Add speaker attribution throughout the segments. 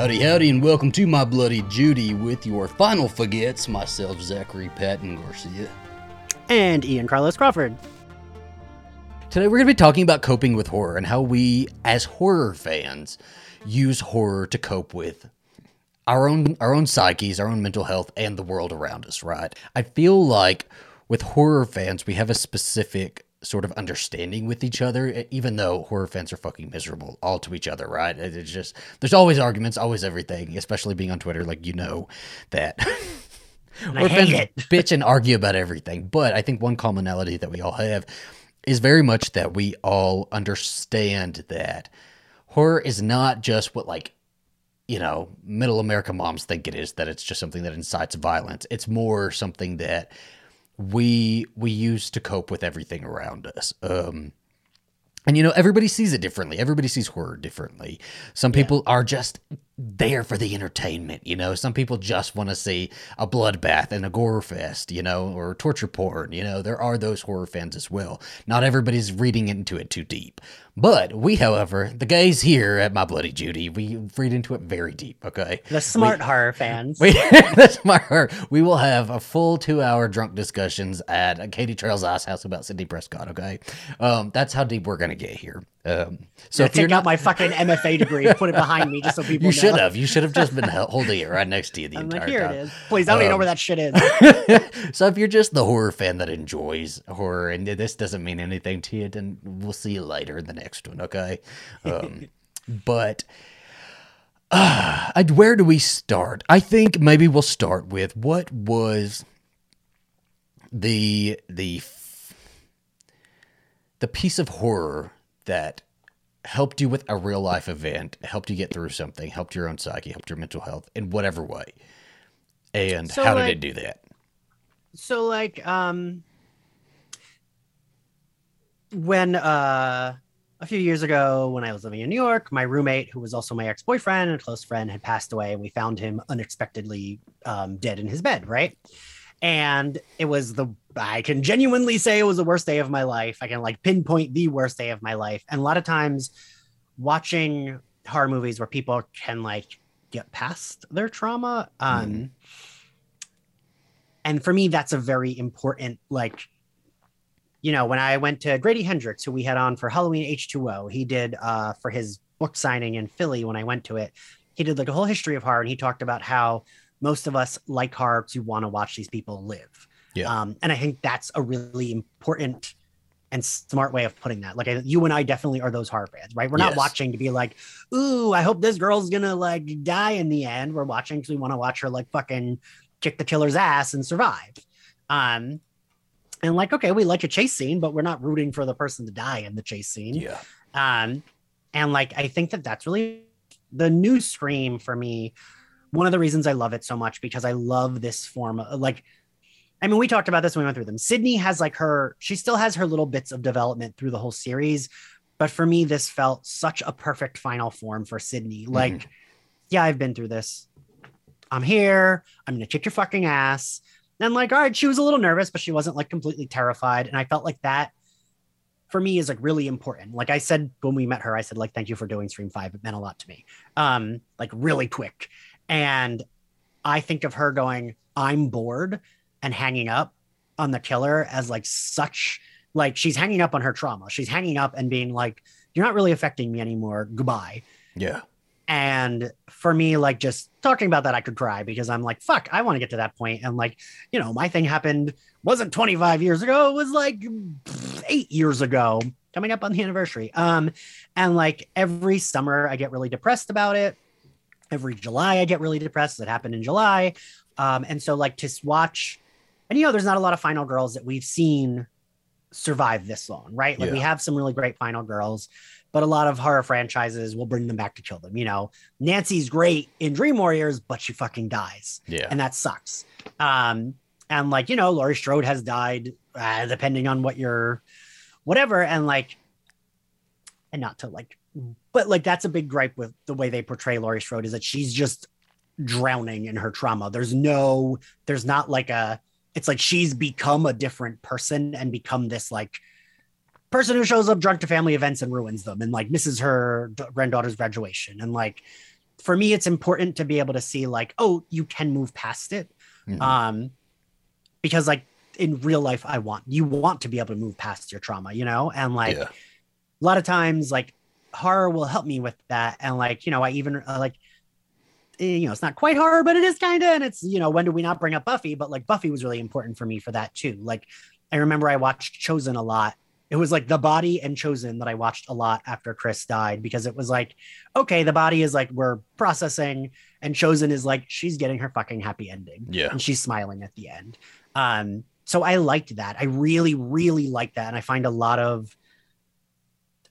Speaker 1: Howdy, howdy, and welcome to my Bloody Judy with your final faguettes, myself, Zachary Patton Garcia.
Speaker 2: And Ian Carlos Crawford.
Speaker 1: Today we're going to be talking about coping with horror and how we, as horror fans, use horror to cope with our own our own psyches, our own mental health, and the world around us. Right? I feel like with horror fans, we have a specific sort of understanding with each other, even though horror fans are fucking miserable all to each other, right? It's just there's always arguments, always everything, especially being on Twitter, like you know that.
Speaker 2: horror fans it.
Speaker 1: bitch and argue about everything, but I think one commonality that we all have is very much that we all understand that horror is not just what like you know middle America moms think it is that it's just something that incites violence. It's more something that we we use to cope with everything around us. Um, and you know, everybody sees it differently. Everybody sees horror differently. Some people yeah. are just there for the entertainment, you know. Some people just want to see a bloodbath and a gore fest, you know, or torture porn, you know. There are those horror fans as well. Not everybody's reading into it too deep. But we, however, the guys here at My Bloody Judy, we read into it very deep, okay?
Speaker 2: The smart we, horror fans.
Speaker 1: We, the smart horror. We will have a full two hour drunk discussions at a Katy Trail's Ice House about Sidney Prescott, okay? Um, that's how deep we're going to get here. Um,
Speaker 2: so if take out not... my fucking MFA degree and put it behind me just so people
Speaker 1: You
Speaker 2: know.
Speaker 1: should have. You should have just been holding it right next to you the
Speaker 2: I'm
Speaker 1: entire
Speaker 2: like, here
Speaker 1: time.
Speaker 2: it is. Please, I don't um, even know where that shit
Speaker 1: is. so if you're just the horror fan that enjoys horror and this doesn't mean anything to you, then we'll see you later in the next one, okay? Um, but uh, where do we start? I think maybe we'll start with what was the the the piece of horror that helped you with a real life event, helped you get through something, helped your own psyche, helped your mental health in whatever way. And so how like, did it do that?
Speaker 2: So like um when uh a few years ago when I was living in New York, my roommate, who was also my ex-boyfriend and a close friend, had passed away and we found him unexpectedly um, dead in his bed, right? And it was the I can genuinely say it was the worst day of my life. I can like pinpoint the worst day of my life. And a lot of times watching horror movies where people can like get past their trauma. Um mm and for me, that's a very important like you know, when I went to Grady Hendrix, who we had on for Halloween H2O, he did uh for his book signing in Philly when I went to it, he did like a whole history of horror and he talked about how most of us like horror to want to watch these people live
Speaker 1: yeah.
Speaker 2: Um, and I think that's a really important and smart way of putting that. Like you and I definitely are those horror fans, right? We're not yes. watching to be like, ooh, I hope this girl's gonna like die in the end. We're watching because we want to watch her like fucking kick the killer's ass and survive. Um, and like, okay, we like a chase scene, but we're not rooting for the person to die in the chase scene.
Speaker 1: Yeah.
Speaker 2: Um, and like, I think that that's really the new Scream for me. One of the reasons I love it so much because I love this form of like I mean, we talked about this when we went through them. Sidney has like her, she still has her little bits of development through the whole series. But for me, this felt such a perfect final form for Sidney. Mm-hmm. Like, mm-hmm. yeah, I've been through this. I'm here. I'm going to kick your fucking ass. And like, all right, she was a little nervous, but she wasn't like completely terrified. And I felt like that for me is like really important. Like I said when we met her, I said, like, thank you for doing Scream 5. It meant a lot to me. Um, like really quick. And I think of her going, I'm bored and hanging up on the killer as like such like she's hanging up on her trauma. She's hanging up and being like, "You're not really affecting me anymore. Goodbye."
Speaker 1: Yeah.
Speaker 2: And for me, like just talking about that, I could cry because I'm like, fuck, I want to get to that point. And like, you know, my thing happened wasn't 25 years ago, it was like eight years ago, coming up on the anniversary. Um, and like every summer I get really depressed about it. Every July I get really depressed. It happened in July. Um, and so like to watch and you know, there's not a lot of final girls that we've seen survive this long, right? Like yeah. we have some really great final girls, but a lot of horror franchises will bring them back to kill them. You know, Nancy's great in Dream Warriors, but she fucking dies.
Speaker 1: Yeah.
Speaker 2: And that sucks. Um, and like, you know, Laurie Strode has died, uh, depending on what you're, whatever. And like, and not to like, but like, that's a big gripe with the way they portray Laurie Strode is that she's just drowning in her trauma. There's no, there's not like a, it's like she's become a different person and become this like person who shows up drunk to family events and ruins them and like misses her granddaughter's graduation and like for me, it's important to be able to see like, oh, you can move past it.
Speaker 1: Mhm.
Speaker 2: Um, because like in real life, I want you want to be able to move past your trauma, you know, and like
Speaker 1: yeah.
Speaker 2: a lot of times like horror will help me with that. And like you know i even uh, like eh, you know it's not quite horror but it is kind of and it's you know when do we not bring up buffy? But like buffy was really important for me for that too. Like i remember i watched chosen a lot. It was like the body and chosen that i watched a lot after chris died because it was like okay the body is like we're processing and chosen is like she's getting her fucking happy ending.
Speaker 1: Yeah.
Speaker 2: and she's smiling at the end. Um so i liked that. I really really liked that. And i find a lot of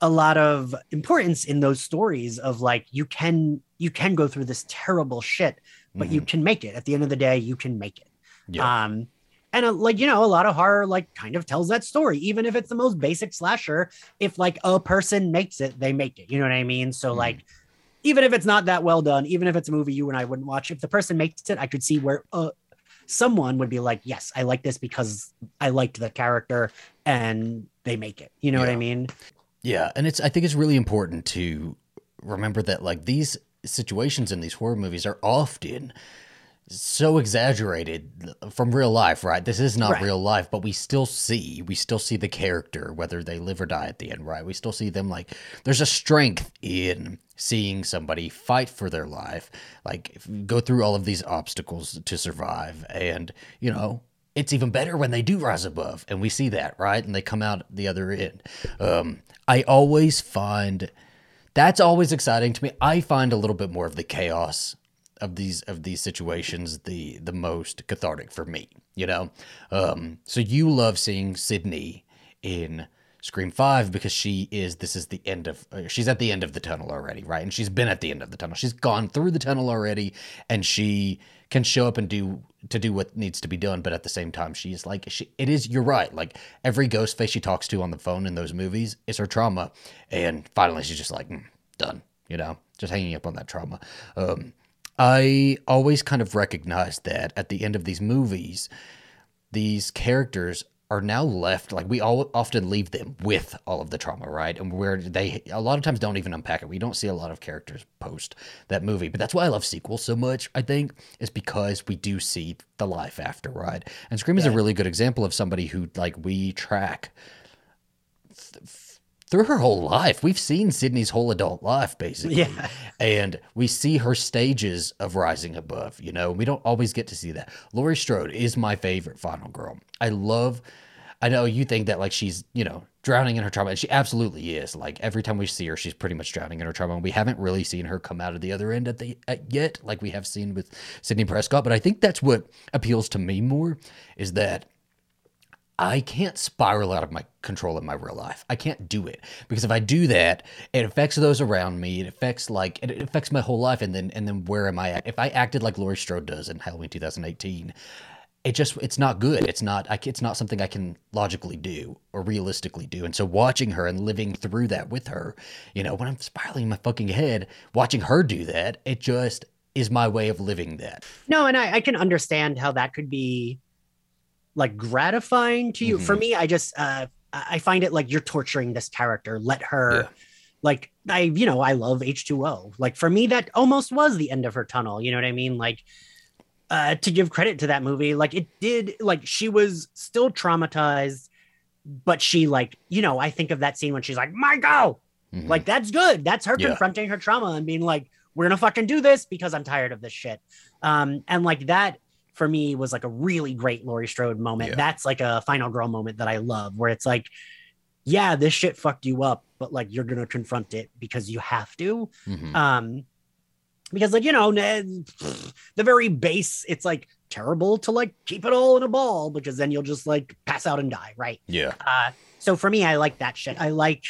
Speaker 2: a lot of importance in those stories of like you can you can go through this terrible shit but you can make it at the end of the day you can make it
Speaker 1: Mm-hmm. Yeah.
Speaker 2: um and uh, like you know a lot of horror like kind of tells that story even if it's the most basic slasher if like a person makes it they make it you know what i mean so
Speaker 1: Mhm.
Speaker 2: like even if it's not that well done even if it's a movie you and i wouldn't watch if the person makes it i could see where uh someone would be like yes i like this because i liked the character and they make it you know what i mean
Speaker 1: Yeah, and it's I think it's really important to remember that like these situations in these horror movies are often so exaggerated from real life, right? This is not
Speaker 2: Right.
Speaker 1: real life, but we still see we still see the character whether they live or die at the end, right? We still see them like there's a strength in seeing somebody fight for their life, like go through all of these obstacles to survive and, you know, it's even better when they do rise above and we see that right? And they come out the other end. Um, i always find that's always exciting to me. I find a little bit more of the chaos of these of these situations the the most cathartic for me you know? Um, so you love seeing sidney in scream 5 because she is this is the end of uh, she's at the end of the tunnel already right? And she's been at the end of the tunnel. She's gone through the tunnel already and she can show up and do to do what needs to be done but at the same time she's like she it is you're right. Like every Ghostface she talks to on the phone in those movies is her trauma. And finally she's just like "Mm, done you know just hanging up on that trauma. Um i always kind of recognize that at the end of these movies these characters are now left like we all often leave them with all of the trauma right? And where they a lot of times don't even unpack it. We don't see a lot of characters post that movie. But that's why i love sequels so much i think is because we do see the life after right? And scream is a really good example of somebody who like we track th- through her whole life we've seen sidney's whole adult life basically.
Speaker 2: Yeah.
Speaker 1: and we see her stages of rising above you know we don't always get to see that. Laurie strode is my favorite final girl. I love i know you think that like she's you know drowning in her trauma and she absolutely is. Like every time we see her she's pretty much drowning in her trauma and we haven't really seen her come out of the other end at the at yet like we have seen with sidney prescott. But i think that's what appeals to me more is that I can't spiral out of my control in my real life. I can't do it because if I do that, it affects those around me. It affects like it affects my whole life. And then and then where am I at? If I acted like Laurie Strode does in Halloween 2018, it just it's not good. It's not I, it's not something I can logically do or realistically do. And so watching her and living through that with her, you know, when I'm spiraling in my fucking head, watching her do that, it just is my way of living that.
Speaker 2: No, and I, I can understand how that could be like gratifying to you. For
Speaker 1: Mhm.
Speaker 2: me, I just uh I find it like you're torturing this character. Let her
Speaker 1: Yeah.
Speaker 2: like I, you know, I love H2O. Like for me, that almost was the end of her tunnel. You know what I mean? Like uh to give credit to that movie, like it did like she was still traumatized, but she like, you know, I think of that scene when she's like, Michael,
Speaker 1: Mhm.
Speaker 2: like that's good. That's her
Speaker 1: Yeah.
Speaker 2: confronting her trauma and being like, we're gonna fucking do this because I'm tired of this shit. Um, and like that for me was like a really great Laurie Strode moment.
Speaker 1: Yeah.
Speaker 2: That's like a final girl moment that I love, where it's like, yeah, this shit fucked you up, but like you're gonna confront it because you have to.
Speaker 1: Mhm.
Speaker 2: Um, because like you know, the very base, it's like terrible to like keep it all in a ball because then you'll just like pass out and die, right?
Speaker 1: yeah.
Speaker 2: Uh, so for me, I like that shit. I like,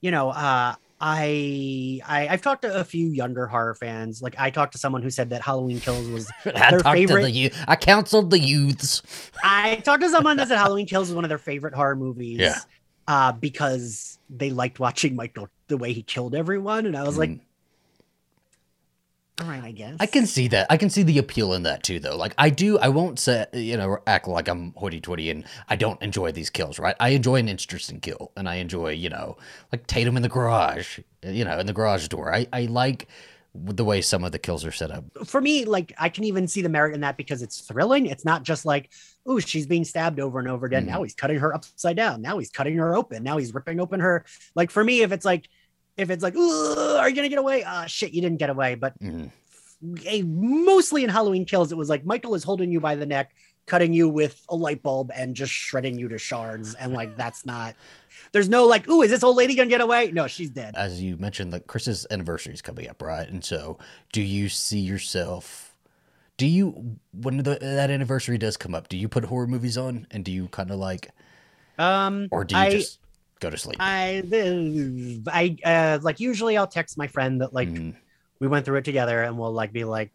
Speaker 2: you know, uh, I, I I've talked to a few younger horror fans. Like I talked to someone who said that Halloween Kills was.
Speaker 1: I
Speaker 2: Their
Speaker 1: to
Speaker 2: favorite-
Speaker 1: the youth. I counseled the youths.
Speaker 2: I talked to someone that said Halloween Kills was one of their favorite horror movies.
Speaker 1: Yeah.
Speaker 2: Uh, because they liked watching Michael the way he killed everyone, and I was like,
Speaker 1: Mm.
Speaker 2: all right, I guess
Speaker 1: I can see that. I can see the appeal in that too, though. Like I do. I won't say you know act like I'm hoity-toity and I don't enjoy these kills. Right? I enjoy an interesting kill, and I enjoy you know like Tatum in the garage. You know, in the garage door. I I like the way some of the kills are set up.
Speaker 2: For me, like I can even see the merit in that because it's thrilling. It's not just like, oh, she's being stabbed over and over again.
Speaker 1: Mhm.
Speaker 2: Now he's cutting her upside down. Now he's cutting her open. Now he's ripping open her. Like for me, if it's like, if it's like, "Ugh, are you gonna get away? Ah, shit, you didn't get away. But
Speaker 1: Mhm.
Speaker 2: a, mostly in Halloween Kills, it was like Michael is holding you by the neck, cutting you with a light bulb, and just shredding you to shards. And like that's not. There's no like, ooh, is this old lady gonna get away? No, she's dead.
Speaker 1: As you mentioned, like Chris's anniversary is coming up, right? And so, do you see yourself? Do you when the, that anniversary does come up? Do you put horror movies on, and do you kind of like,
Speaker 2: Um,
Speaker 1: or do you
Speaker 2: I,
Speaker 1: just go to sleep?
Speaker 2: I, I, uh, like usually I'll text my friend that like
Speaker 1: Mhm.
Speaker 2: we went through it together, and we'll like be like,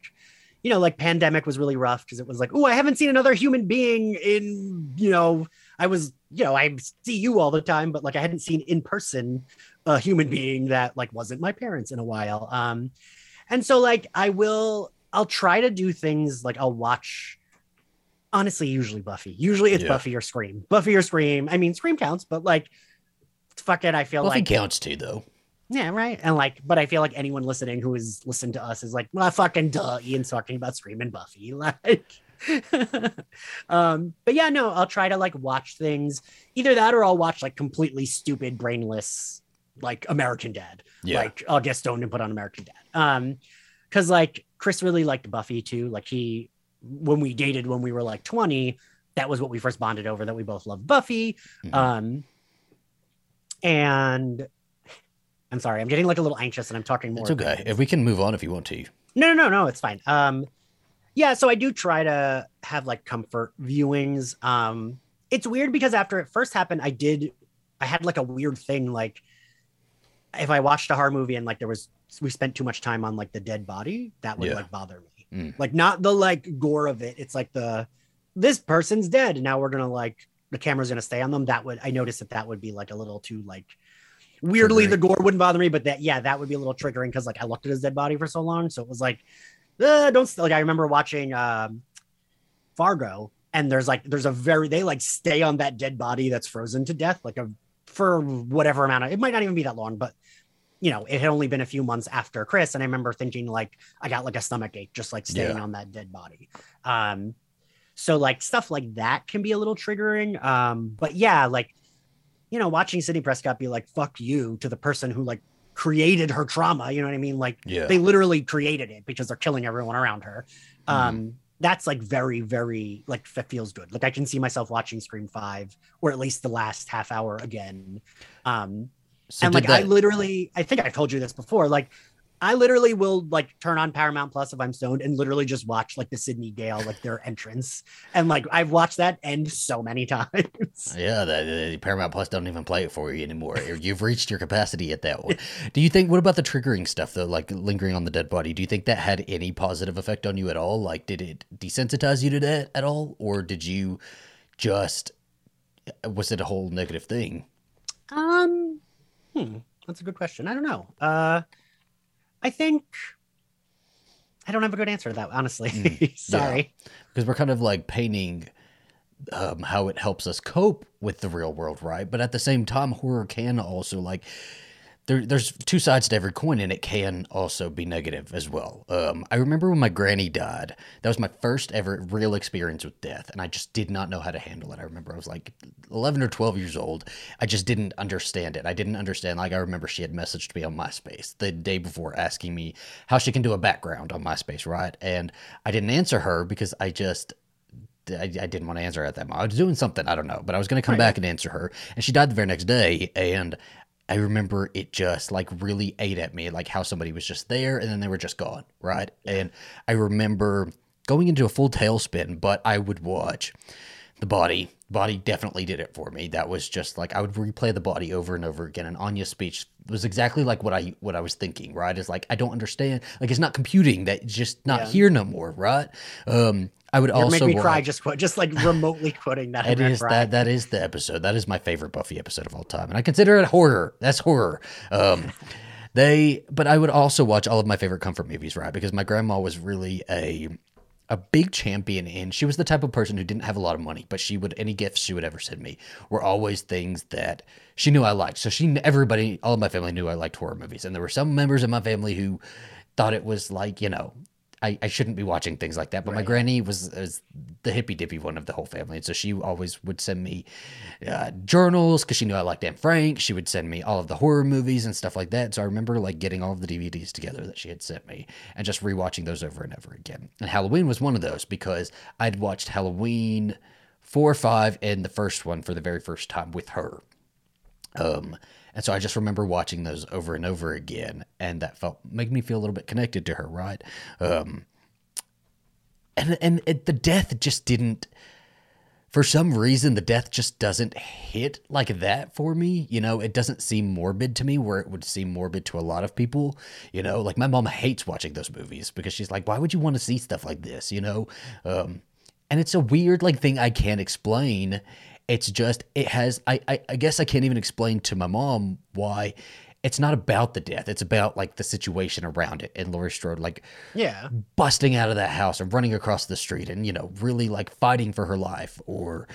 Speaker 2: you know, like pandemic was really rough because it was like, oh, I haven't seen another human being in, you know, I was, you know, I see you all the time, but like I hadn't seen in person a human being that like wasn't my parents in a while. Um, and so like I will, I'll try to do things like I'll watch. Honestly, usually Buffy. Usually it's
Speaker 1: Yeah.
Speaker 2: Buffy or Scream. Buffy or Scream. I mean, Scream counts, but like, fuck it. I feel
Speaker 1: Buffy
Speaker 2: like
Speaker 1: counts too, though.
Speaker 2: yeah, right. And like, but I feel like anyone listening who has listened to us is like, well, fucking duh, Ian's talking about Screaming Buffy. Like, um, but yeah, no, I'll try to like watch things. Either that or I'll watch like completely stupid, brainless, like American Dad.
Speaker 1: Yeah,
Speaker 2: Like I'll get stoned and put on American Dad. Um, because like Chris really liked Buffy too. Like he when we dated when we were like 20, that was what we first bonded over, that we both loved Buffy.
Speaker 1: Mhm.
Speaker 2: Um and I'm sorry, I'm getting like a little anxious and I'm talking more.
Speaker 1: it's okay. If we can move on, if you want to.
Speaker 2: No, no, no, no, it's fine. Um, yeah, so I do try to have like comfort viewings. Um, it's weird because after it first happened, I did, I had like a weird thing. Like, if I watched a horror movie and like there was, we spent too much time on like the dead body, that would
Speaker 1: Yeah.
Speaker 2: like bother me.
Speaker 1: Mm.
Speaker 2: Like, not the like gore of it. It's like the, this person's dead. And now we're gonna like, the camera's gonna stay on them. That would, I noticed that that would be like a little too like, weirdly
Speaker 1: Triggering.
Speaker 2: the gore wouldn't bother me but that yeah that would be a little triggering because like i looked at his dead body for so long so it was like uh, don't like i remember watching um fargo and there's like there's a very they like stay on that dead body that's frozen to death like a for whatever amount of it might not even be that long but you know it had only been a few months after chris and i remember thinking like i got like a stomach ache just like staying
Speaker 1: Yeah.
Speaker 2: on that dead body um so like stuff like that can be a little triggering um but yeah like you know, watching Sidney Prescott be like, fuck you to the person who like created her trauma, you know what I mean? Like
Speaker 1: Yeah,
Speaker 2: they literally created it because they're killing everyone around her.
Speaker 1: Mm-hmm.
Speaker 2: Um, that's like very, very like that feels good. Like I can see myself watching Scream Five or at least the last half hour again. Um,
Speaker 1: so
Speaker 2: and like I literally, I think I've told you this before. Like I literally will like turn on Paramount Plus if I'm stoned and literally just watch like the Sidney Gale, like their entrance. And like I've watched that end so many times.
Speaker 1: Yeah, the, the Paramount Plus don't even play it for you anymore. You've reached your capacity at that one. Do you think? What about the triggering stuff though, like lingering on the dead body? Do you think that had any positive effect on you at all? Like, did it desensitize you to that at all, or did you just was it a whole negative thing?
Speaker 2: Um, hmm, that's a good question. I don't know. Uh, I think I don't have a good answer to that, honestly.
Speaker 1: Mm,
Speaker 2: Sorry.
Speaker 1: Because we're kind of like painting um, how it helps us cope with the real world, right? But at the same time, horror can also like there, there's two sides to every coin, and it can also be negative as well. Um, I remember when my granny died. That was my first ever real experience with death, and I just did not know how to handle it. I remember I was like 11 or 12 years old. I just didn't understand it. I didn't understand. Like I remember she had messaged me on MySpace the day before, asking me how she can do a background on MySpace, right? And I didn't answer her because I just I, I didn't want to answer her at that moment. I was doing something, I don't know, but I was going to come
Speaker 2: Right.
Speaker 1: back and answer her. And she died the very next day. And I remember it just like really ate at me, like how somebody was just there and then they were just gone, right? And I remember going into a full tailspin, but I would watch the body. Body definitely did it for me. That was just like I would replay the body over and over again. And Anya's speech was exactly like what I what I was thinking. Right? It's like I don't understand. Like it's not computing. That just not
Speaker 2: Yeah.
Speaker 1: here no more. Right? Um, I would
Speaker 2: You
Speaker 1: also
Speaker 2: make me cry just quote, just like remotely quoting that.
Speaker 1: It is that that is the episode. That is my favorite Buffy episode of all time, and I consider it horror. That's horror. Um, they, but I would also watch all of my favorite comfort movies, right? Because my grandma was really a a big champion, and she was the type of person who didn't have a lot of money, but she would any gifts she would ever send me were always things that she knew I liked. So she, everybody, all of my family knew I liked horror movies, and there were some members of my family who thought it was like you know I, I shouldn't be watching things like that. But my granny was, was the hippy dippy one of the whole family. And so she always would send me uh, journals because she knew I liked Anne Frank. She would send me all of the horror movies and stuff like that. So I remember like getting all of the DVDs together that she had sent me and just rewatching those over and over again. And Halloween was one of those because I'd watched Halloween four or five and the first one for the very first time with her. Um, and so I just remember watching those over and over again, and that felt made me feel a little bit connected to her, right? Um, and and it, the death just didn't. For some reason, the death just doesn't hit like that for me. You know, it doesn't seem morbid to me where it would seem morbid to a lot of people. You know, like my mom hates watching those movies because she's like, why would you want to see stuff like this? You know, um, and it's a weird like thing I can't explain. It's just it has I, I I guess I can't even explain to my mom why it's not about the death. It's about like the situation around it. And Laurie Strode like
Speaker 2: Yeah.
Speaker 1: busting out of that house and running across the street and you know really like fighting for her life or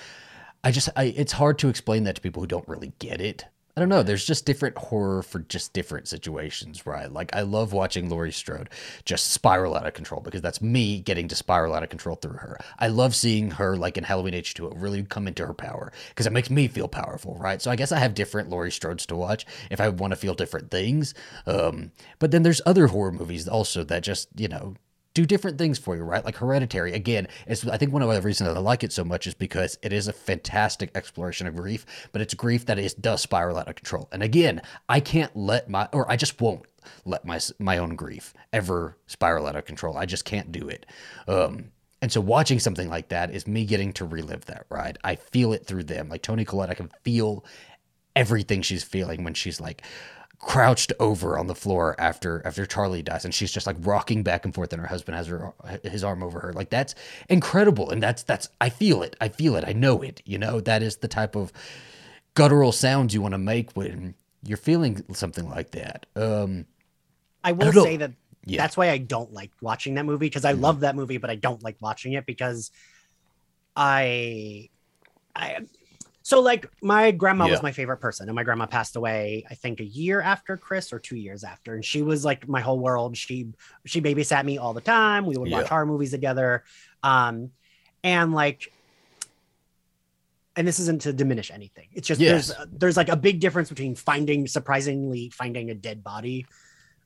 Speaker 1: I just I it's hard to explain that to people who don't really get it. I don't know. There's just different horror for just different situations, right? Like I love watching Laurie Strode just spiral out of control because that's me getting to spiral out of control through her. I love seeing her like in Halloween H2 really come into her power because it makes me feel powerful, right? So I guess I have different Laurie Strodes to watch if I want to feel different things. Um, but then there's other horror movies also that just you know do different things for you, right? Like Hereditary. Again, it's I think one of the reasons that I like it so much is because it is a fantastic exploration of grief, but it's grief that is does spiral out of control. And again, I can't let my or I just won't let my my own grief ever spiral out of control. I just can't do it. Um and so watching something like that is me getting to relive that ride. I feel it through them. Like Toni Collette, I can feel everything she's feeling when she's like crouched over on the floor after after Charlie dies and she's just like rocking back and forth and her husband has her his arm over her. Like that's incredible and that's that's I feel it. I feel it. I know it you know? That is the type of guttural sounds you want to make when you're feeling something like that. Um
Speaker 2: I will
Speaker 1: don't
Speaker 2: say that
Speaker 1: Yeah.
Speaker 2: that's why I don't like watching that movie because I
Speaker 1: Mhm.
Speaker 2: love that movie, but I don't like watching it because I, I, so like my grandma
Speaker 1: Yeah.
Speaker 2: was my favorite person, and my grandma passed away, I think a year after Chris or two years after, and she was like my whole world. She she babysat me all the time. We would watch
Speaker 1: Yeah.
Speaker 2: horror movies together, um, and like. And this isn't to diminish anything. It's just
Speaker 1: Yes.
Speaker 2: there's there's like a big difference between finding surprisingly finding a dead body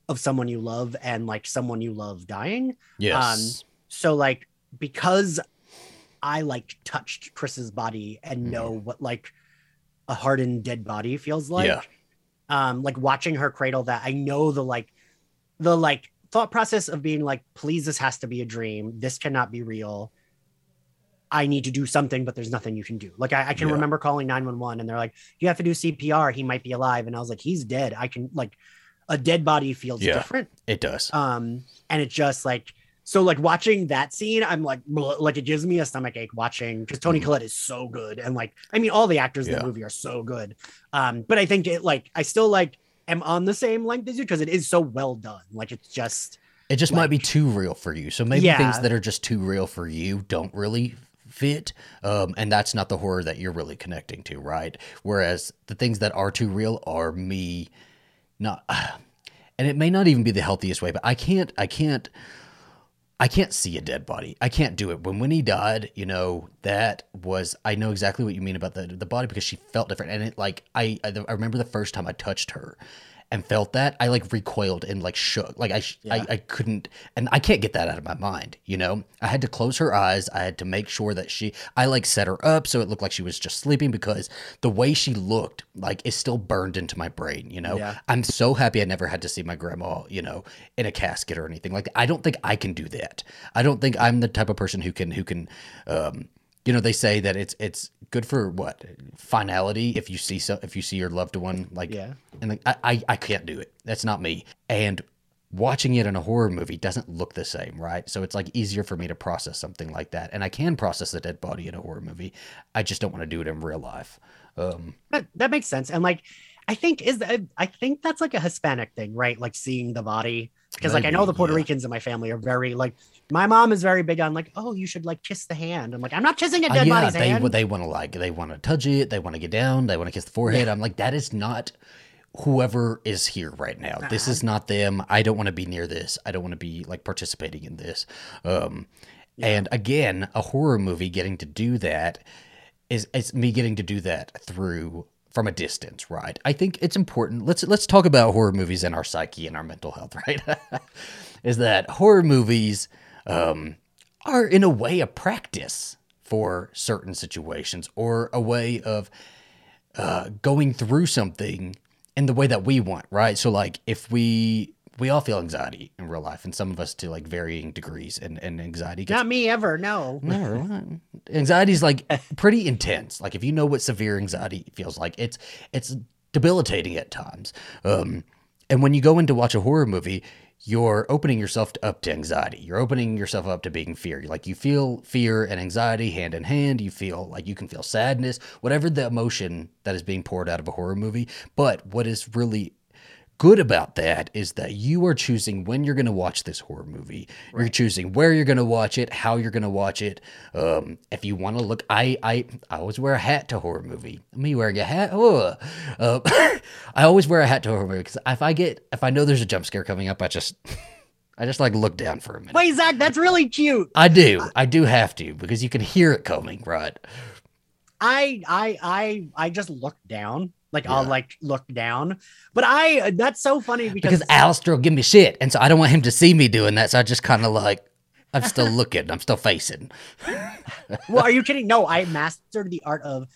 Speaker 2: of someone you love and like someone you love dying.
Speaker 1: yes
Speaker 2: So like because I like touched Chris's body and know what like a hardened dead body feels like.
Speaker 1: Yeah.
Speaker 2: Um like watching her cradle that I know the like the like thought process of being like please this has to be a dream. This cannot be real. I need to do something, but there's nothing you can do. Like I, I can
Speaker 1: Yeah.
Speaker 2: remember calling 911 and they're like, you have to do CPR. He might be alive. And I was like, he's dead. I can like a dead body feels
Speaker 1: Yeah.
Speaker 2: different
Speaker 1: it does
Speaker 2: um and it just like so like watching that scene i'm like like it gives me a stomach ache watching because toni
Speaker 1: Mhm.
Speaker 2: collette is so good and like i mean all the actors in the movie are so good um but i think it like i still like am on the same length as you because it is so well done like it's just
Speaker 1: It just might be too real for you. So maybe
Speaker 2: Yeah.
Speaker 1: things that are just too real for you don't really fit. Um, and that's not the horror that you're really connecting to, right? Whereas the things that are too real are me not and it may not even be the healthiest way, but I can't I can't I can't see a dead body. I can't do it. When Winnie died, you know, that was I know exactly what you mean about the the body because she felt different and it like I I, I remember the first time I touched her and felt that I like recoiled and like shook. Like I, sh
Speaker 2: Yeah.
Speaker 1: I I couldn't and I can't get that out of my mind, you know? I had to close her eyes. I had to make sure that she I like set her up so it looked like she was just sleeping because the way she looked like is still burned into my brain, you know?
Speaker 2: Yeah.
Speaker 1: I'm so happy I never had to see my grandma, you know, in a casket or anything like that. I don't think I can do that. I don't think I'm the type of person who can who can um you know they say that it's it's good for what finality if you see so if you see your loved one like
Speaker 2: yeah
Speaker 1: and like I, I I can't do it. That's not me. And watching it in a horror movie doesn't look the same, right? So it's like easier for me to process something like that. And I can process a dead body in a horror movie. I just don't want to do it in real life. Um
Speaker 2: that, that makes sense and like i think is that i think that's like a hispanic thing right like seeing the body because like i know the puerto
Speaker 1: yeah.
Speaker 2: ricans in my family are very like my mom is very big on like oh you should like kiss the hand i'm like i'm not kissing a
Speaker 1: Uh,
Speaker 2: dead
Speaker 1: yeah,
Speaker 2: body's
Speaker 1: they
Speaker 2: hand
Speaker 1: they want to like they want to touch it, they want to get down, they want to kiss the forehead. I'm like that is not whoever is here right now. This is not them. I don't want to be near this. I don't want to be like participating in this. Um, And again, a horror movie getting to do that is it's me getting to do that through from a distance, right? I think it's important. Let's let's talk about horror movies and our psyche and our mental health, right? is that horror movies um, are in a way a practice for certain situations or a way of uh, going through something in the way that we want, right? So like if we we all feel anxiety in real life, and some of us to like varying degrees, and and anxiety gets
Speaker 2: Not me ever. No.
Speaker 1: never. anxiety is like pretty intense. Like if you know what severe anxiety feels like, it's it's debilitating at times. Um, and when you go in to watch a horror movie, you're opening yourself up to anxiety. You're opening yourself up to being fear. Like you feel fear and anxiety hand in hand. You feel like you can feel sadness, whatever the emotion that is being poured out of a horror movie. But what is really good about that is that you are choosing when you're going to watch this horror movie. You're choosing where you're going to watch it, how you're going to watch it. Um, if you want to look, I, I I always wear a hat to horror movie. Me wearing a hat, oh, uh, I always wear a hat to horror movie because if I get if I know there's a jump scare coming up, I just I just like look down for a minute.
Speaker 2: Wait, Zach, that's really cute.
Speaker 1: I do, I do have to because you can hear it coming, right?
Speaker 2: I I I I just look down. Like I'll like look down. But I uh, that's so funny because,
Speaker 1: Because Alistair will give me shit, and so I don't want him to see me doing that. So I just kind of like I'm still looking, I'm still facing.
Speaker 2: well, are you kidding? No, I mastered the art of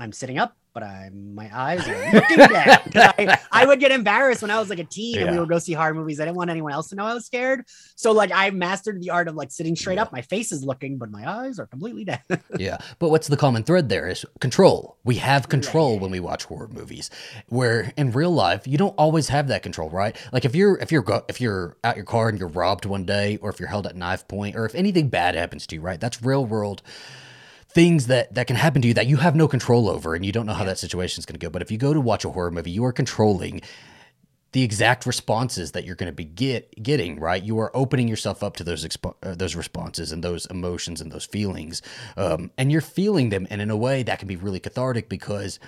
Speaker 2: I'm sitting up, but I'm my eyes are looking. 'Cause I, I would get embarrassed when I was like a teen and we would go see horror movies. I didn't want anyone else to know I was scared. So like I mastered the art of like sitting straight up. My face is looking, but my eyes are completely down.
Speaker 1: Yeah, but what's the common thread there is control. We have control when we watch horror movies. Where in real life, you don't always have that control, right? Like if you're if you're go- if you're out your car and you're robbed one day, or if you're held at knife point, or if anything bad happens to you, right? That's real world things that that can happen to you that you have no control over, and you don't know how that situation is going to go. But if you go to watch a horror movie, you are controlling the exact responses that you're going to be get getting right? You are opening yourself up to those expo- uh, those responses and those emotions and those feelings um, and you're feeling them and in a way that can be really cathartic because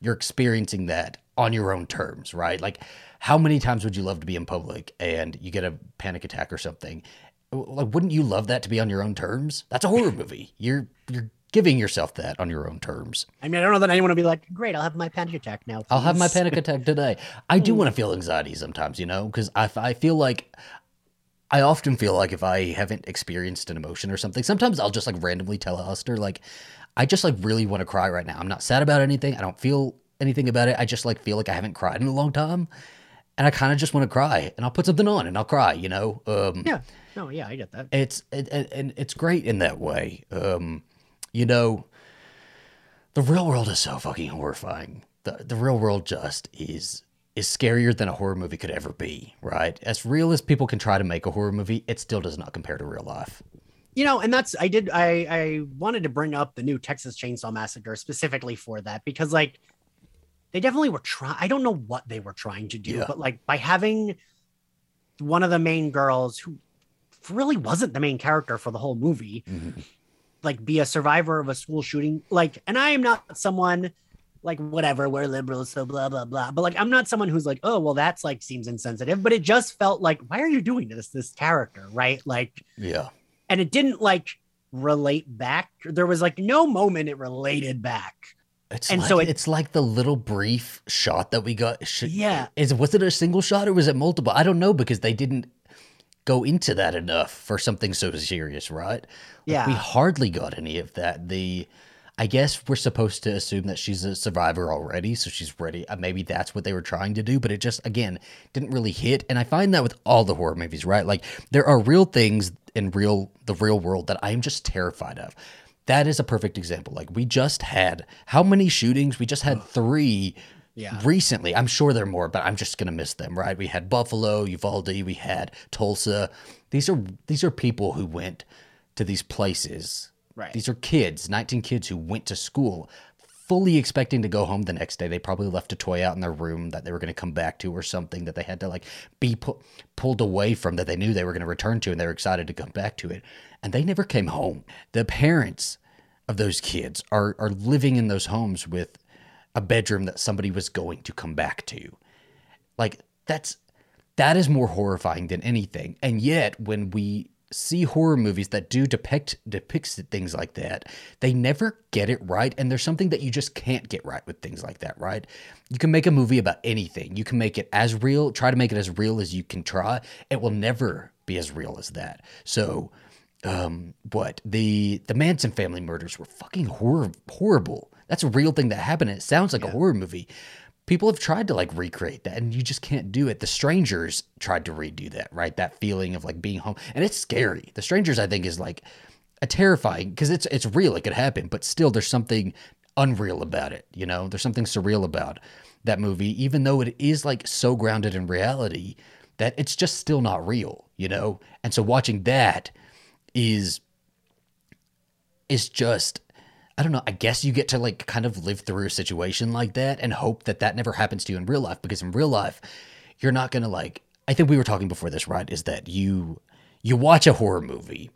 Speaker 1: you're experiencing that on your own terms right? Like how many times would you love to be in public and you get a panic attack or something? Like wouldn't you love that to be on your own terms? That's a horror movie. You're you're giving yourself that on your own terms
Speaker 2: I mean, I don't know that anyone would be like, great, I'll have my panic attack now.
Speaker 1: I'll have my panic attack today. I do want to feel anxiety sometimes, you know, because I, I feel like I often feel like if I haven't experienced an emotion or something, sometimes I'll just like randomly tell Alistair, like, I just like really want to cry right now. I'm not sad about anything. I don't feel anything about it. I just like feel like I haven't cried in a long time. And I kind of just want to cry and I'll put something on and I'll cry, you know? Um,
Speaker 2: Yeah. No, yeah, I get that.
Speaker 1: it's it, it, and it's great in that way. Um, you know, the real world is so fucking horrifying. The the real world just is is scarier than a horror movie could ever be, right? As real as people can try to make a horror movie, it still does not compare to real life.
Speaker 2: you know and that's i did i i wanted to bring up the new texas chainsaw massacre specifically for that because like they definitely were trying i don't know what they were trying to do
Speaker 1: Yeah.
Speaker 2: but like by having one of the main girls who really wasn't the main character for the whole movie mm-hmm. Like be a survivor of a school shooting like and i am not someone like whatever we're liberals so blah blah blah but like i'm not someone who's like oh well that's like seems insensitive but it just felt like why are you doing this this character right like
Speaker 1: Yeah.
Speaker 2: and it didn't like relate back. There was like no moment it related back.
Speaker 1: It's
Speaker 2: And
Speaker 1: like,
Speaker 2: so it-
Speaker 1: it's like the little brief shot that we got.
Speaker 2: Yeah.
Speaker 1: Is was it a single shot or was it multiple? I don't know because they didn't go into that enough for something so serious, right? Like,
Speaker 2: Yeah.
Speaker 1: we hardly got any of that. The I guess we're supposed to assume that she's a survivor already, so she's ready. Uh, maybe that's what they were trying to do, but it just again didn't really hit. And I find that with all the horror movies, right? Like there are real things in real the real world that I am just terrified of. That is a perfect example. Like we just had how many shootings? We just had three
Speaker 2: Yeah.
Speaker 1: recently. I'm sure there are more, but I'm just gonna miss them, right? We had Buffalo, Uvalde, we had Tulsa. These are these are people who went to these places.
Speaker 2: Right.
Speaker 1: These are kids, 19 kids who went to school fully expecting to go home the next day. They probably left a toy out in their room that they were going to come back to or something that they had to like be pu- pulled away from that they knew they were going to return to and they were excited to come back to it. And they never came home. The parents of those kids are are living in those homes with a bedroom that somebody was going to come back to. Like that's that is more horrifying than anything. And yet when we see horror movies that do depict depicts things like that, they never get it right. And there's something that you just can't get right with things like that, right? You can make a movie about anything. You can make it as real, try to make it as real as you can try. It will never be as real as that. So um what the the Manson family murders were fucking horror horrible. That's a real thing that happened. It sounds like a horror movie. People have tried to like recreate that and you just can't do it. The Strangers tried to redo that, right? That feeling of like being home. And it's scary. The Strangers I think is like a terrifying because it's it's real, it could happen, but still there's something unreal about it, you know? There's something surreal about that movie even though it is like so grounded in reality that it's just still not real, you know? And so watching that is is just I don't know. I guess you get to like kind of live through a situation like that and hope that that never happens to you in real life because in real life you're not going to like I think we were talking before this, right? Is that you you watch a horror movie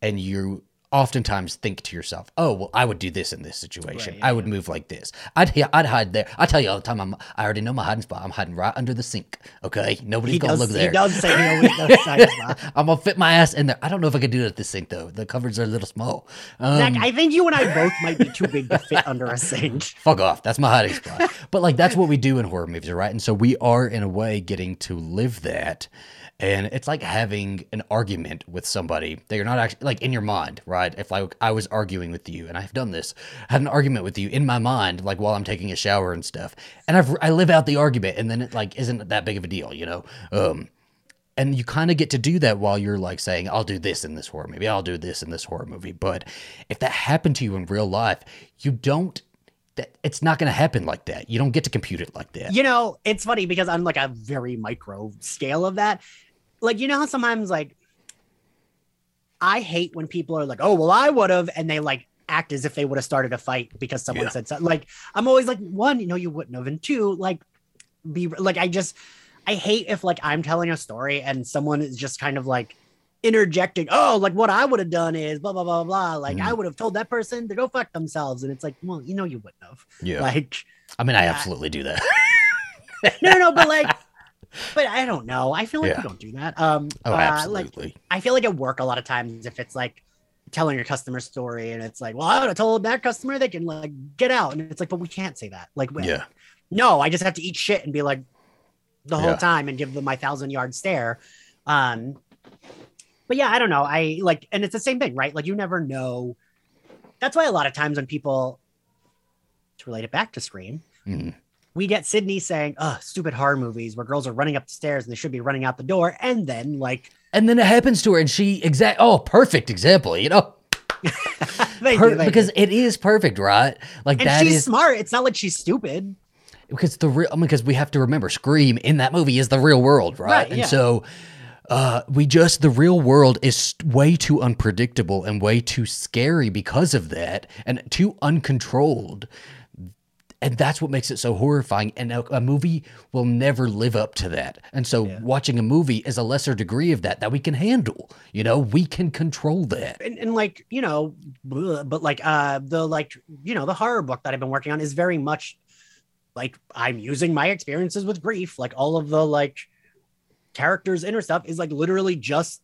Speaker 1: and you oftentimes think to yourself, "Oh, well, I would do this in this situation.
Speaker 2: Right, yeah,
Speaker 1: I would move like this. I'd I'd hide there. I tell you all the time, I'm I already know my hiding spot. I'm hiding right under the sink. Okay, nobody's
Speaker 2: He
Speaker 1: gonna
Speaker 2: does,
Speaker 1: look
Speaker 2: he
Speaker 1: there.
Speaker 2: does say he always that.
Speaker 1: I'm gonna fit my ass in there. I don't know if I can do it at the sink though. The covers are a little small. Um,
Speaker 2: Zach, I think you and I both might be too big to fit under a sink.
Speaker 1: fuck off. That's my hiding spot. but like that's what we do in horror movies, right? And so we are in a way getting to live that. And it's like having an argument with somebody that you're not actually like in your mind, right? If like I was arguing with you, and I've done this, I had an argument with you in my mind, like while I'm taking a shower and stuff, and I've I live out the argument, and then it like isn't that big of a deal, you know? Um, and you kind of get to do that while you're like saying i'll do this in this horror movie i'll do this in this horror movie but if that happened to you in real life you don't that it's not going to happen like that you don't get to compute it like that
Speaker 2: You know, it's funny because on like a very micro scale of that, like you know how sometimes like I hate when people are like, "Oh, well, I would have," and they like act as if they would have started a fight because someone
Speaker 1: Yeah.
Speaker 2: said something. Like I'm always like, one, you know, you wouldn't have, and two, like be like I just I hate if like I'm telling a story and someone is just kind of like interjecting, oh, like what I would have done is blah blah blah blah. Like I
Speaker 1: Mhm.
Speaker 2: would have told that person to go fuck themselves, and it's like, well, you know, you wouldn't have.
Speaker 1: yeah
Speaker 2: Like
Speaker 1: i mean i
Speaker 2: yeah.
Speaker 1: absolutely do that
Speaker 2: no, no, but like, but I don't know. I feel like
Speaker 1: Yeah.
Speaker 2: we don't do that. Um,
Speaker 1: oh
Speaker 2: uh,
Speaker 1: absolutely
Speaker 2: like I feel like at work a lot of times if it's like telling your customer story and it's like, well, I would have told that customer they can like get out, and it's like, but we can't say that. Like, we-
Speaker 1: yeah
Speaker 2: no, I just have to eat shit and be like the whole
Speaker 1: Yeah.
Speaker 2: time and give them my thousand yard stare. Um, but yeah, I don't know. I like, and it's the same thing, right? Like, you never know. That's why a lot of times when people to relate it back to Scream,
Speaker 1: Mhm.
Speaker 2: We get Sidney saying, "Oh, stupid horror movies where girls are running up the stairs and they should be running out the door," and then like
Speaker 1: and then it happens to her and she exact oh perfect example you know
Speaker 2: they
Speaker 1: Per-
Speaker 2: do, they
Speaker 1: because
Speaker 2: do.
Speaker 1: it is perfect right like
Speaker 2: and
Speaker 1: that
Speaker 2: she's
Speaker 1: is
Speaker 2: smart. It's not like she's stupid.
Speaker 1: because the real I mean, because we have to remember Scream in that movie is the real world, right?
Speaker 2: Right,
Speaker 1: and
Speaker 2: yeah.
Speaker 1: so uh, we just the real world is way too unpredictable and way too scary because of that, and too uncontrolled. And that's what makes it so horrifying. And a, a movie will never live up to that. And so, watching a movie is a lesser degree of that that we can handle. You know, we can control that.
Speaker 2: and, and like you know but like uh the like you know the horror book that i've been working on is very much like i'm using my experiences with grief like all of the like characters inner stuff is like literally just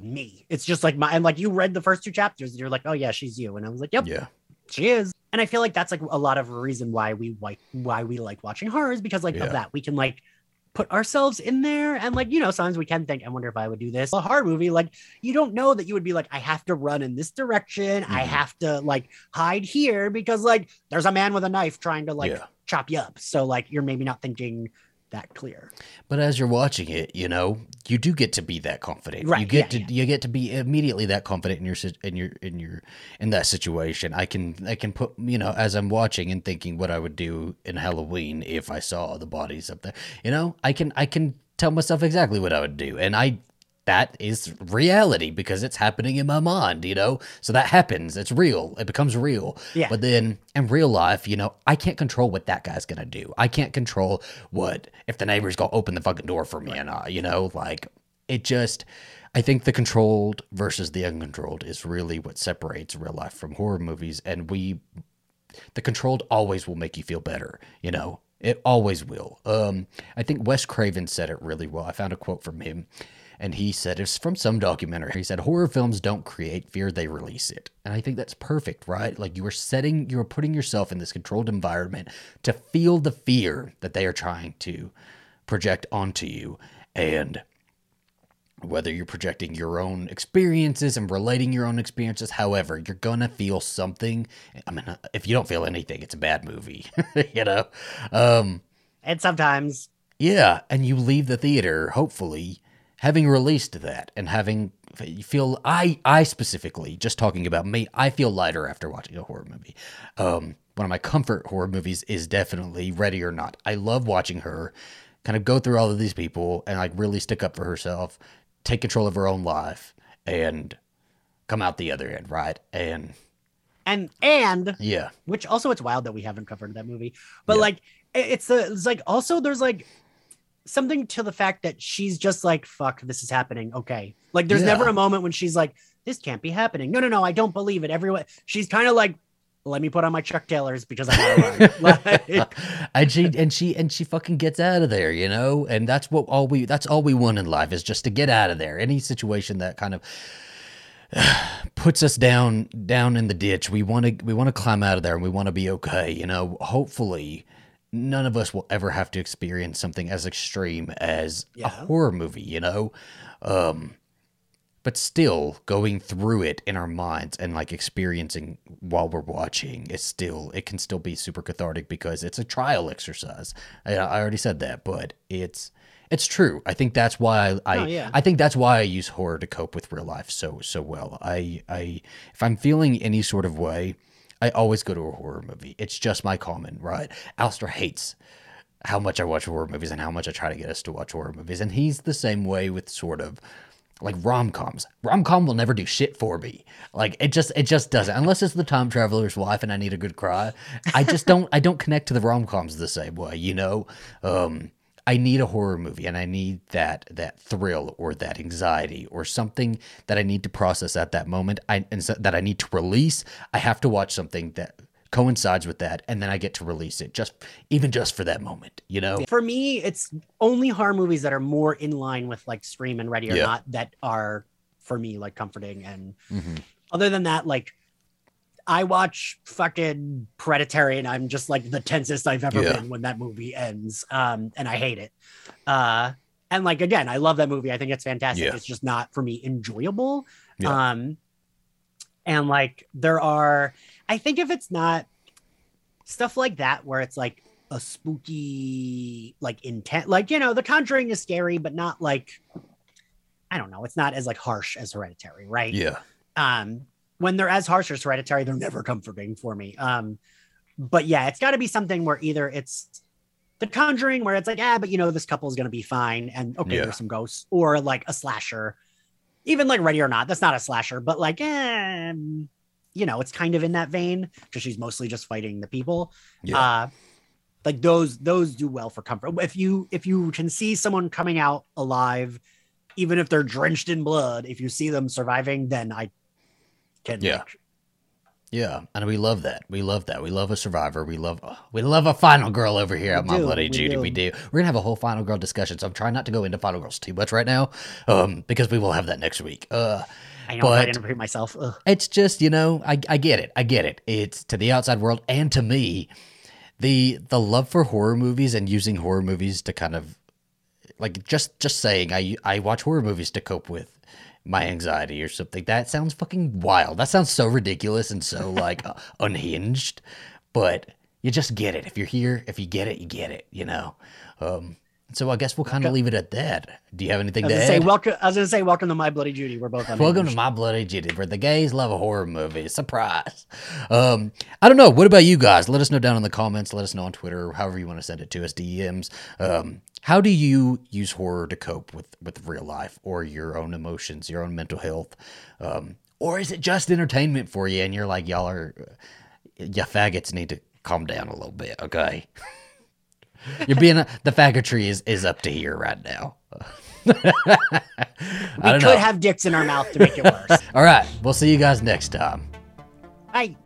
Speaker 2: me it's just like my and like you read the first two chapters and you're like oh yeah she's you and i was like yep
Speaker 1: Yeah.
Speaker 2: She is and i feel like that's like a lot of reason why we like why we like watching horrors because like
Speaker 1: Yeah.
Speaker 2: of that we can like put ourselves in there and like you know sometimes we can think i wonder if i would do this a horror movie like you don't know that you would be like i have to run in this direction i
Speaker 1: Mhm.
Speaker 2: have to like hide here because like there's a man with a knife trying to like
Speaker 1: Yeah.
Speaker 2: chop you up so like you're maybe not thinking that clear
Speaker 1: But as you're watching it, you know, you do get to be that confident. You
Speaker 2: Right,
Speaker 1: get
Speaker 2: yeah,
Speaker 1: to you get to be immediately that confident in your in your in your in that situation. I can I can put you know as I'm watching and thinking what I would do in Halloween if I saw the bodies up there. You know, I can I can tell myself exactly what I would do, and I that is reality because it's happening in my mind. You know, so that happens. It's real. It becomes real.
Speaker 2: Yeah.
Speaker 1: But then in real life, you know, I can't control what that guy's gonna do. I can't control what if the neighbor's gonna open the fucking door for me and I, you know, like it just I think the controlled versus the uncontrolled is really what separates real life from horror movies and we the controlled always will make you feel better, you know. It always will. Um, I think Wes Craven said it really well. I found a quote from him, and he said it's from some documentary. He said horror films don't create fear; they release it. And I think that's perfect, right? Like you are setting, you are putting yourself in this controlled environment to feel the fear that they are trying to project onto you, and whether you're projecting your own experiences and relating your own experiences, however, you're gonna feel something. I mean, if you don't feel anything, it's a bad movie, you know. Um,
Speaker 2: and sometimes,
Speaker 1: yeah, and you leave the theater hopefully having released that and having you feel. I I specifically just talking about me. I feel lighter after watching a horror movie. Um, one of my comfort horror movies is definitely Ready or Not. I love watching her kind of go through all of these people and like really stick up for herself take control of her own life and come out the other end, right? And
Speaker 2: and and
Speaker 1: yeah,
Speaker 2: which also it's wild that we haven't covered that movie, but yeah. like it's a, it's like also there's like something to the fact that she's just like fuck this is happening okay like there's yeah. never a moment when she's like this can't be happening no no no i don't believe it everyone she's kind of like let me put on my Chuck Taylors because I gotta run. like,
Speaker 1: and she and she and she fucking gets out of there, you know. And that's what all we that's all we want in life is just to get out of there. Any situation that kind of puts us down down in the ditch, we want to we want to climb out of there and we want to be okay, you know. Hopefully, none of us will ever have to experience something as extreme as yeah. a horror movie, you know. Um, but still going through it in our minds and like experiencing while we're watching is still it can still be super cathartic because it's a trial exercise i, I already said that but it's it's true i think that's why i I,
Speaker 2: oh, yeah.
Speaker 1: I think that's why i use horror to cope with real life so so well i i if i'm feeling any sort of way i always go to a horror movie. It's just my common right? Alistair hates how much I watch horror movies and how much I try to get us to watch horror movies. And he's the same way with sort of like rom-coms. Rom-com will never do shit for me. Like it just it just doesn't. Unless it's the time traveler's wife and i need a good cry i just don't i don't connect to the rom-coms the same way you know? Um i need a horror movie and i need that that thrill or that anxiety or something that i need to process at that moment i and so, that i need to release i have to watch something that coincides with that and then i get to release it just even just for that moment you know
Speaker 2: for me it's only horror movies that are more in line with like scream and ready or yeah. not that are for me like comforting and mm-hmm. other than that like i watch fucking hereditary and i'm just like the tensest i've ever yeah. been when that movie ends um and i hate it. Uh and like again i love that movie. I think it's fantastic. Yeah. it's just not for me enjoyable. Um and like there are I think if it's not stuff like that where it's like a spooky like intent like you know the conjuring is scary but not like i don't know it's not as like harsh as hereditary right?
Speaker 1: Yeah.
Speaker 2: Um when they're as harsh as hereditary they're never comforting for me um but yeah it's got to be something where either it's the conjuring where it's like ah but you know this couple is going to be fine and okay yeah. there's some ghosts or like a slasher even like ready or not that's not a slasher but like eh, you know, it's kind of in that vein because she's mostly just fighting the people. Yeah. Uh, like those those do well for comfort. If you if you can see someone coming out alive, even if they're drenched in blood, if you see them surviving, then I can
Speaker 1: yeah. Yeah, and we love that. We love that. We love a survivor. We love we love a final girl over here we at My Bloody we Judy. Do. We do. We're gonna have a whole final girl discussion, so I'm trying not to go into final girls too much right now, um, because we will have that next week. Uh,
Speaker 2: I know but I didn't repeat myself. Ugh.
Speaker 1: It's just you know I I get it. I get it. It's to the outside world and to me, the the love for horror movies and using horror movies to kind of like just just saying I I watch horror movies to cope with my anxiety or something. That sounds fucking wild. That sounds so ridiculous and so like uh, unhinged, but you just get it. If you're here, if you get it, you get it, you know. Um, so I guess we'll kind of leave it at that. Do you have anything to add?
Speaker 2: Say, welcome, I was going to say, welcome to My Bloody Judy. We're both
Speaker 1: unhinged. Welcome to My Bloody Judy, where the gays love a horror movie. Surprise. Um, I don't know. What about you guys? Let us know down in the comments. Let us know on Twitter, however you want to send it to us, DMs. Um, how do you use horror to cope with, with real life or your own emotions, your own mental health? Um, or is it just entertainment for you and you're like, y'all are, you faggots need to calm down a little bit, okay? You're being a, the faggotry is is up to here right now.
Speaker 2: we could know. have dicks in our mouth to make it worse.
Speaker 1: All right, we'll see you guys next time.
Speaker 2: Bye.